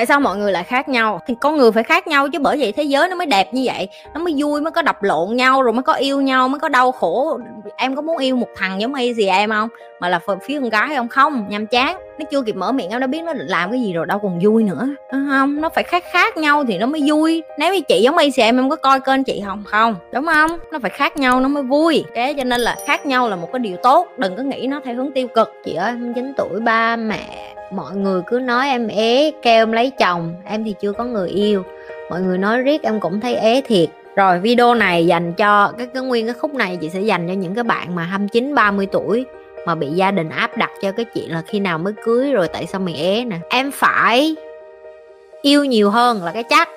tại sao mọi người lại khác nhau? Thì con người phải khác nhau chứ, bởi vậy thế giới nó mới đẹp như vậy. Nó mới vui, mới có đập lộn nhau, rồi mới có yêu nhau, mới có đau khổ. Em có muốn yêu một thằng giống y gì em không? Mà là phần phía con gái không? Không nhằm chán. Nó chưa kịp mở miệng em đã biết nó định làm cái gì rồi, đâu còn vui nữa. Đúng không? Nó phải khác khác nhau thì nó mới vui. Nếu như chị giống y em em có coi kênh chị không? Không. Đúng không? Nó phải khác nhau, nó mới vui. Thế cho nên là khác nhau là một cái điều tốt. Đừng có nghĩ nó theo hướng tiêu cực. Chị ơi chín tuổi, ba mẹ mọi người cứ nói em ế kêu em lấy chồng em thì chưa có người yêu. Mọi người nói riết em cũng thấy ế thiệt. Rồi video này dành cho cái, cái nguyên cái khúc này chị sẽ dành cho những cái bạn mà 29 30 tuổi mà bị gia đình áp đặt cho cái chuyện là khi nào mới cưới rồi tại sao mày ế nè. Em phải yêu nhiều hơn là cái chắc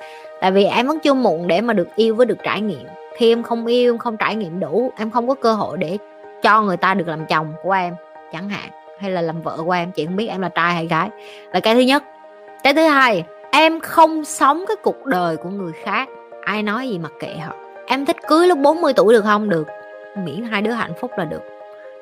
tại vì em vẫn chưa muộn để mà được yêu với được trải nghiệm. Khi em không yêu em không trải nghiệm đủ em không có cơ hội để cho người ta được làm chồng của em chẳng hạn hay là làm vợ của em, chị không biết, em là trai hay gái. Là cái thứ nhất. Cái thứ hai, em không sống cái cuộc đời của người khác. Ai nói gì mặc kệ họ. Em thích cưới lúc 40 tuổi được không? Được. Miễn hai đứa hạnh phúc là được.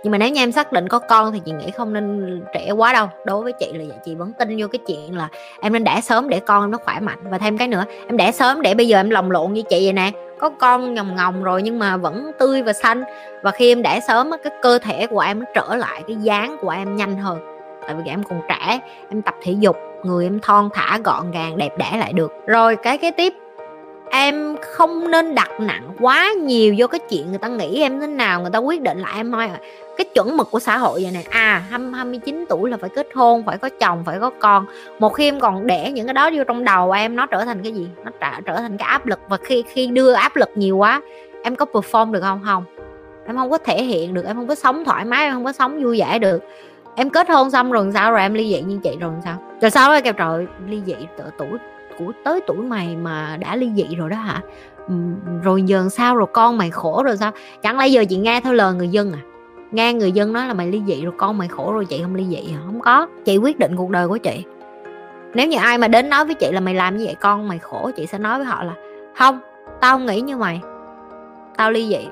Nhưng mà nếu như em xác định có con thì chị nghĩ không nên trẻ quá đâu. Đối với chị là vậy. Chị vẫn tin vô cái chuyện là em nên đẻ sớm để con nó khỏe mạnh. Và thêm cái nữa, em đẻ sớm để bây giờ em lồng lộn như chị vậy nè có con ngồng ngồng rồi nhưng mà vẫn tươi và xanh. Và khi em đẻ sớm cái cơ thể của em nó trở lại, cái dáng của em nhanh hơn. Tại vì em còn trẻ, em tập thể dục, người em thon thả, gọn gàng, đẹp đẽ lại được. Rồi cái cái tiếp em không nên đặt nặng quá nhiều vô cái chuyện người ta nghĩ em thế nào người ta quyết định là em thôi à. cái chuẩn mực của xã hội vậy này à 29 tuổi là phải kết hôn phải có chồng phải có con. Một khi em còn để những cái đó vô trong đầu em nó trở thành cái gì? Nó trở, trở thành cái áp lực. Và khi khi đưa áp lực nhiều quá em có perform được không? Không. Em không có thể hiện được em không có sống thoải mái em không có sống vui vẻ được. Em kết hôn xong rồi sao? Rồi em ly dị như chị rồi sao? Rồi sao ấy kêu trời ly dị tự tuổi của tới tuổi mày mà đã ly dị rồi đó hả? Rồi giờ sao rồi con mày khổ rồi sao? Chẳng lẽ giờ chị nghe theo lời người dân à? Nghe người dân nói là mày ly dị rồi con mày khổ rồi, chị không ly dị hả? không có. Chị quyết định cuộc đời của chị. Nếu như ai mà đến nói với chị là mày làm như vậy, con mày khổ, chị sẽ nói với họ là, không, tao không nghĩ như mày. Tao ly dị.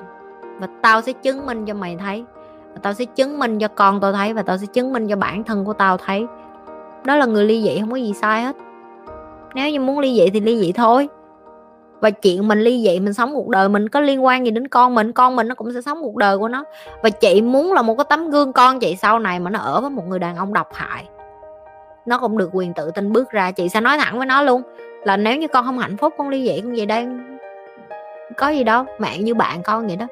Và tao sẽ chứng minh cho mày thấy. Và tao sẽ chứng minh cho con tao thấy. Và tao sẽ chứng minh cho bản thân của tao thấy. Đó là người ly dị, không có gì sai hết nếu như muốn ly dị thì ly dị thôi. Và chuyện mình ly dị mình sống cuộc đời mình có liên quan gì đến con mình con mình nó cũng sẽ sống cuộc đời của nó. Và chị muốn là một cái tấm gương con chị sau này mà nó ở với một người đàn ông độc hại. Nó cũng được quyền tự tin bước ra. Chị sẽ nói thẳng với nó luôn là nếu như con không hạnh phúc, con ly dị con vậy đây có gì đâu mẹ như bạn con vậy đó.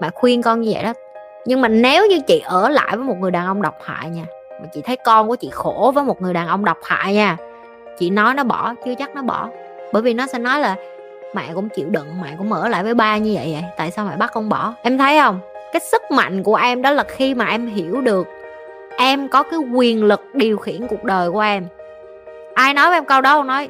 Mẹ khuyên con như vậy đó. Nhưng mà nếu như chị ở lại với một người đàn ông độc hại nha, mà chị thấy con của chị khổ với một người đàn ông độc hại nha chị nói nó bỏ, chưa chắc nó bỏ. Bởi vì nó sẽ nói là mẹ cũng chịu đựng, mẹ cũng mở lại với ba như vậy vậy. Tại sao mẹ bắt con bỏ? Em thấy không? Cái sức mạnh của em đó là khi mà em hiểu được em có cái quyền lực điều khiển cuộc đời của em. Ai nói với em câu đó không nói,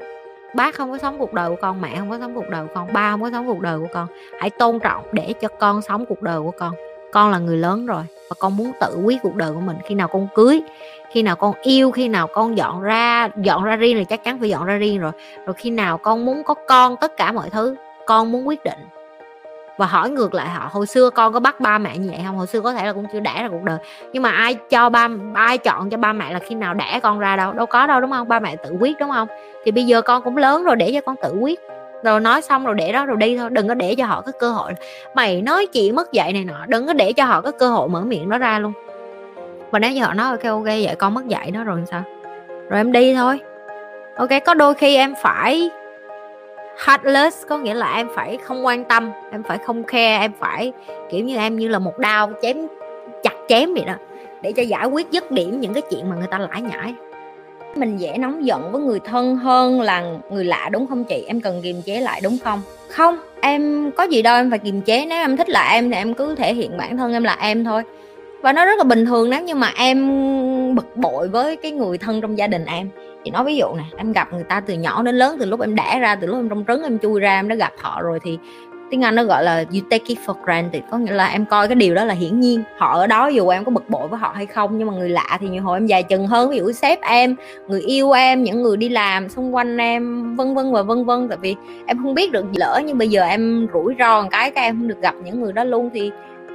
bác không có sống cuộc đời của con, mẹ không có sống cuộc đời của con, ba không có sống cuộc đời của con. Hãy tôn trọng để cho con sống cuộc đời của con. Con là người lớn rồi và con muốn tự quyết cuộc đời của mình. Khi nào con cưới, khi nào con yêu, khi nào con dọn ra dọn ra riêng thì chắc chắn phải dọn ra riêng rồi. Rồi khi nào con muốn có con, tất cả mọi thứ, con muốn quyết định. Và hỏi ngược lại họ, hồi xưa con có bắt ba mẹ như vậy không? Hồi xưa có thể là cũng chưa đẻ ra cuộc đời. Nhưng mà ai cho ba, ai chọn cho ba mẹ là khi nào đẻ con ra đâu? Đâu có đâu, đúng không? Ba mẹ tự quyết, đúng không? Thì bây giờ con cũng lớn rồi, để cho con tự quyết rồi nói xong rồi để đó, rồi đi thôi, đừng có để cho họ cái cơ hội. Mày nói chuyện mất dạy này nọ, đừng có để cho họ cái cơ hội mở miệng đó ra luôn. Và nếu như họ nói ok ok, vậy con mất dạy đó rồi sao? Rồi em đi thôi. Ok, có đôi khi em phải heartless, có nghĩa là em phải không quan tâm, em phải không khe em phải kiểu như em như là một đao chém, chặt chém vậy đó, để cho giải quyết dứt điểm những cái chuyện mà người ta lãi nhãi mình dễ nóng giận với người thân hơn là người lạ, đúng không chị? Em cần kiềm chế lại, đúng không? Không, em có gì đâu em phải kiềm chế. Nếu em thích là em thì em cứ thể hiện bản thân em là em thôi. Và nó rất là bình thường nếu như mà em bực bội với cái người thân trong gia đình em. Thì nói ví dụ nè, em gặp người ta từ nhỏ đến lớn, từ lúc em đẻ ra, từ lúc em trong trứng, em chui ra, em đã gặp họ rồi thì tiếng Anh nó gọi là you take it for granted có nghĩa là em coi cái điều đó là hiển nhiên. Họ ở đó dù em có bực bội với họ hay không, nhưng mà người lạ thì nhiều hồi em dài chừng hơn. Ví dụ sếp em, người yêu em, những người đi làm xung quanh em, vân vân và vân vân. Tại vì em không biết được lỡ nhưng bây giờ em rủi ro một cái các em không được gặp những người đó luôn, thì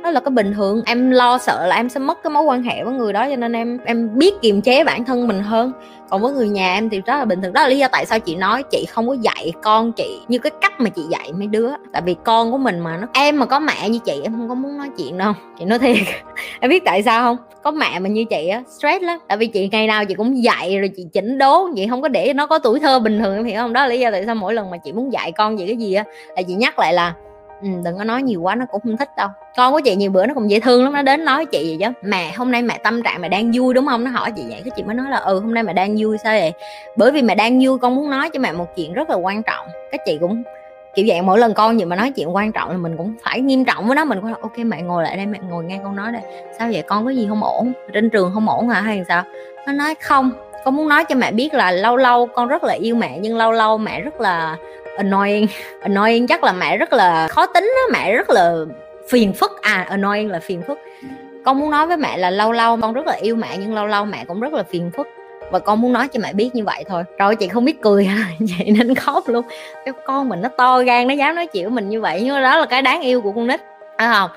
đó là cái bình thường. Em lo sợ là em sẽ mất cái mối quan hệ với người đó, cho nên em em biết kiềm chế bản thân mình hơn. Còn với người nhà em thì đó là bình thường. Đó là lý do tại sao chị nói chị không có dạy con chị như cái cách mà chị dạy mấy đứa. Tại vì con của mình mà, nó, em mà có mẹ như chị, em không có muốn nói chuyện đâu. Chị nói thiệt. Em biết tại sao không? Có mẹ mà như chị á, stress lắm. Tại vì chị ngày nào chị cũng dạy rồi chị chỉnh đố chị không có để nó có tuổi thơ bình thường, em hiểu không? Đó là lý do tại sao mỗi lần mà chị muốn dạy con gì cái gì á, là chị nhắc lại là ừ, đừng có nói nhiều quá nó cũng không thích đâu. Con của chị nhiều bữa nó cũng dễ thương lắm nó đến nói chị gì chứ mẹ hôm nay mẹ tâm trạng mẹ đang vui đúng không? Nó hỏi chị vậy cái chị mới nói là ừ hôm nay mẹ đang vui sao vậy? Bởi vì mẹ đang vui con muốn nói cho mẹ một chuyện rất là quan trọng. Cái chị cũng kiểu dạng mỗi lần con gì mà nói chuyện quan trọng là mình cũng phải nghiêm trọng với nó. Mình cũng là ok mẹ ngồi lại đây mẹ ngồi nghe con nói đây. Sao vậy? Con có gì không ổn? Trên trường không ổn hả? Hay sao? Nó nói không con muốn nói cho mẹ biết là lâu lâu con rất là yêu mẹ nhưng lâu lâu mẹ rất là annoying. Annoying chắc là mẹ rất là khó tính á, mẹ rất là phiền phức. À annoying là phiền phức. Con muốn nói với mẹ là lâu lâu con rất là yêu mẹ, nhưng lâu lâu mẹ cũng rất là phiền phức. Và con muốn nói cho mẹ biết như vậy thôi. Rồi chị không biết cười à, vậy nên khóc luôn. Cái con mình nó to gan, nó dám nói chuyện với mình như vậy, nhưng đó là cái đáng yêu của con nít. Phải không?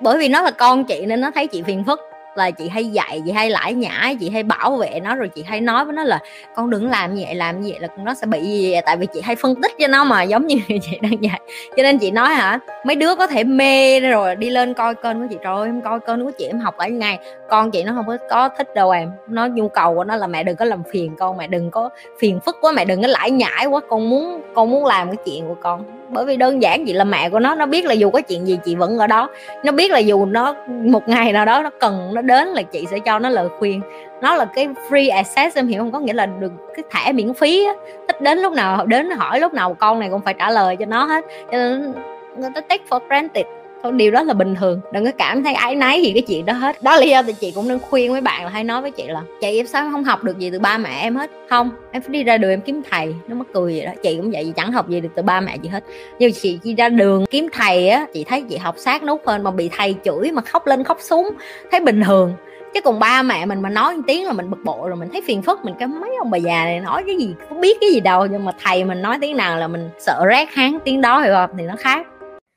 Bởi vì nó là con chị nên nó thấy chị phiền phức là chị hay dạy chị hay lãi nhã chị hay bảo vệ nó rồi chị hay nói với nó là con đừng làm như vậy làm như vậy là nó sẽ bị gì vậy? Tại vì chị hay phân tích cho nó mà giống như chị đang dạy. Cho nên chị nói hả mấy đứa có thể mê rồi đi lên coi kênh của chị rồi em coi kênh của chị em học cả ngày. Con chị nó không có, có thích đâu em. Nó nhu cầu của nó là mẹ đừng có làm phiền con mẹ đừng có phiền phức quá mẹ đừng có lãi nhãi quá con muốn con muốn làm cái chuyện của con bởi vì đơn giản chị là mẹ của nó nó biết là dù có chuyện gì chị vẫn ở đó. Nó biết là dù nó một ngày nào đó nó cần nó đến là chị sẽ cho nó lời khuyên. Nó là cái free access, em hiểu không? Có nghĩa là được cái thẻ miễn phí á. Thích đến lúc nào, đến hỏi lúc nào con này cũng phải trả lời cho nó hết. Cho nên, người ta take for granted thôi, điều đó là bình thường, đừng có cảm thấy ái náy gì cái chuyện đó hết. Đó là lý do thì chị cũng nên khuyên với bạn là hay nói với chị là, chị, em sao không học được gì từ ba mẹ em hết? Không, em phải đi ra đường em kiếm thầy. Nó mắc cười vậy đó. Chị cũng vậy, chị chẳng học gì được từ ba mẹ gì hết. Nhưng chị đi ra đường kiếm thầy á, chị thấy chị học sát nút hơn mà bị thầy chửi mà khóc lên khóc xuống, thấy bình thường. Chứ còn ba mẹ mình mà nói một tiếng là mình bực bội rồi, mình thấy phiền phức, mình cái mấy ông bà già này nói cái gì, không biết cái gì đâu. Nhưng mà thầy mình nói tiếng nào là mình sợ rét hán tiếng đó, hiểu không? Thì nó khác.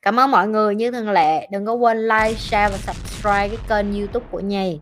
Cảm ơn mọi người như thường lệ. Đừng có quên like, share và subscribe cái kênh youtube của nhì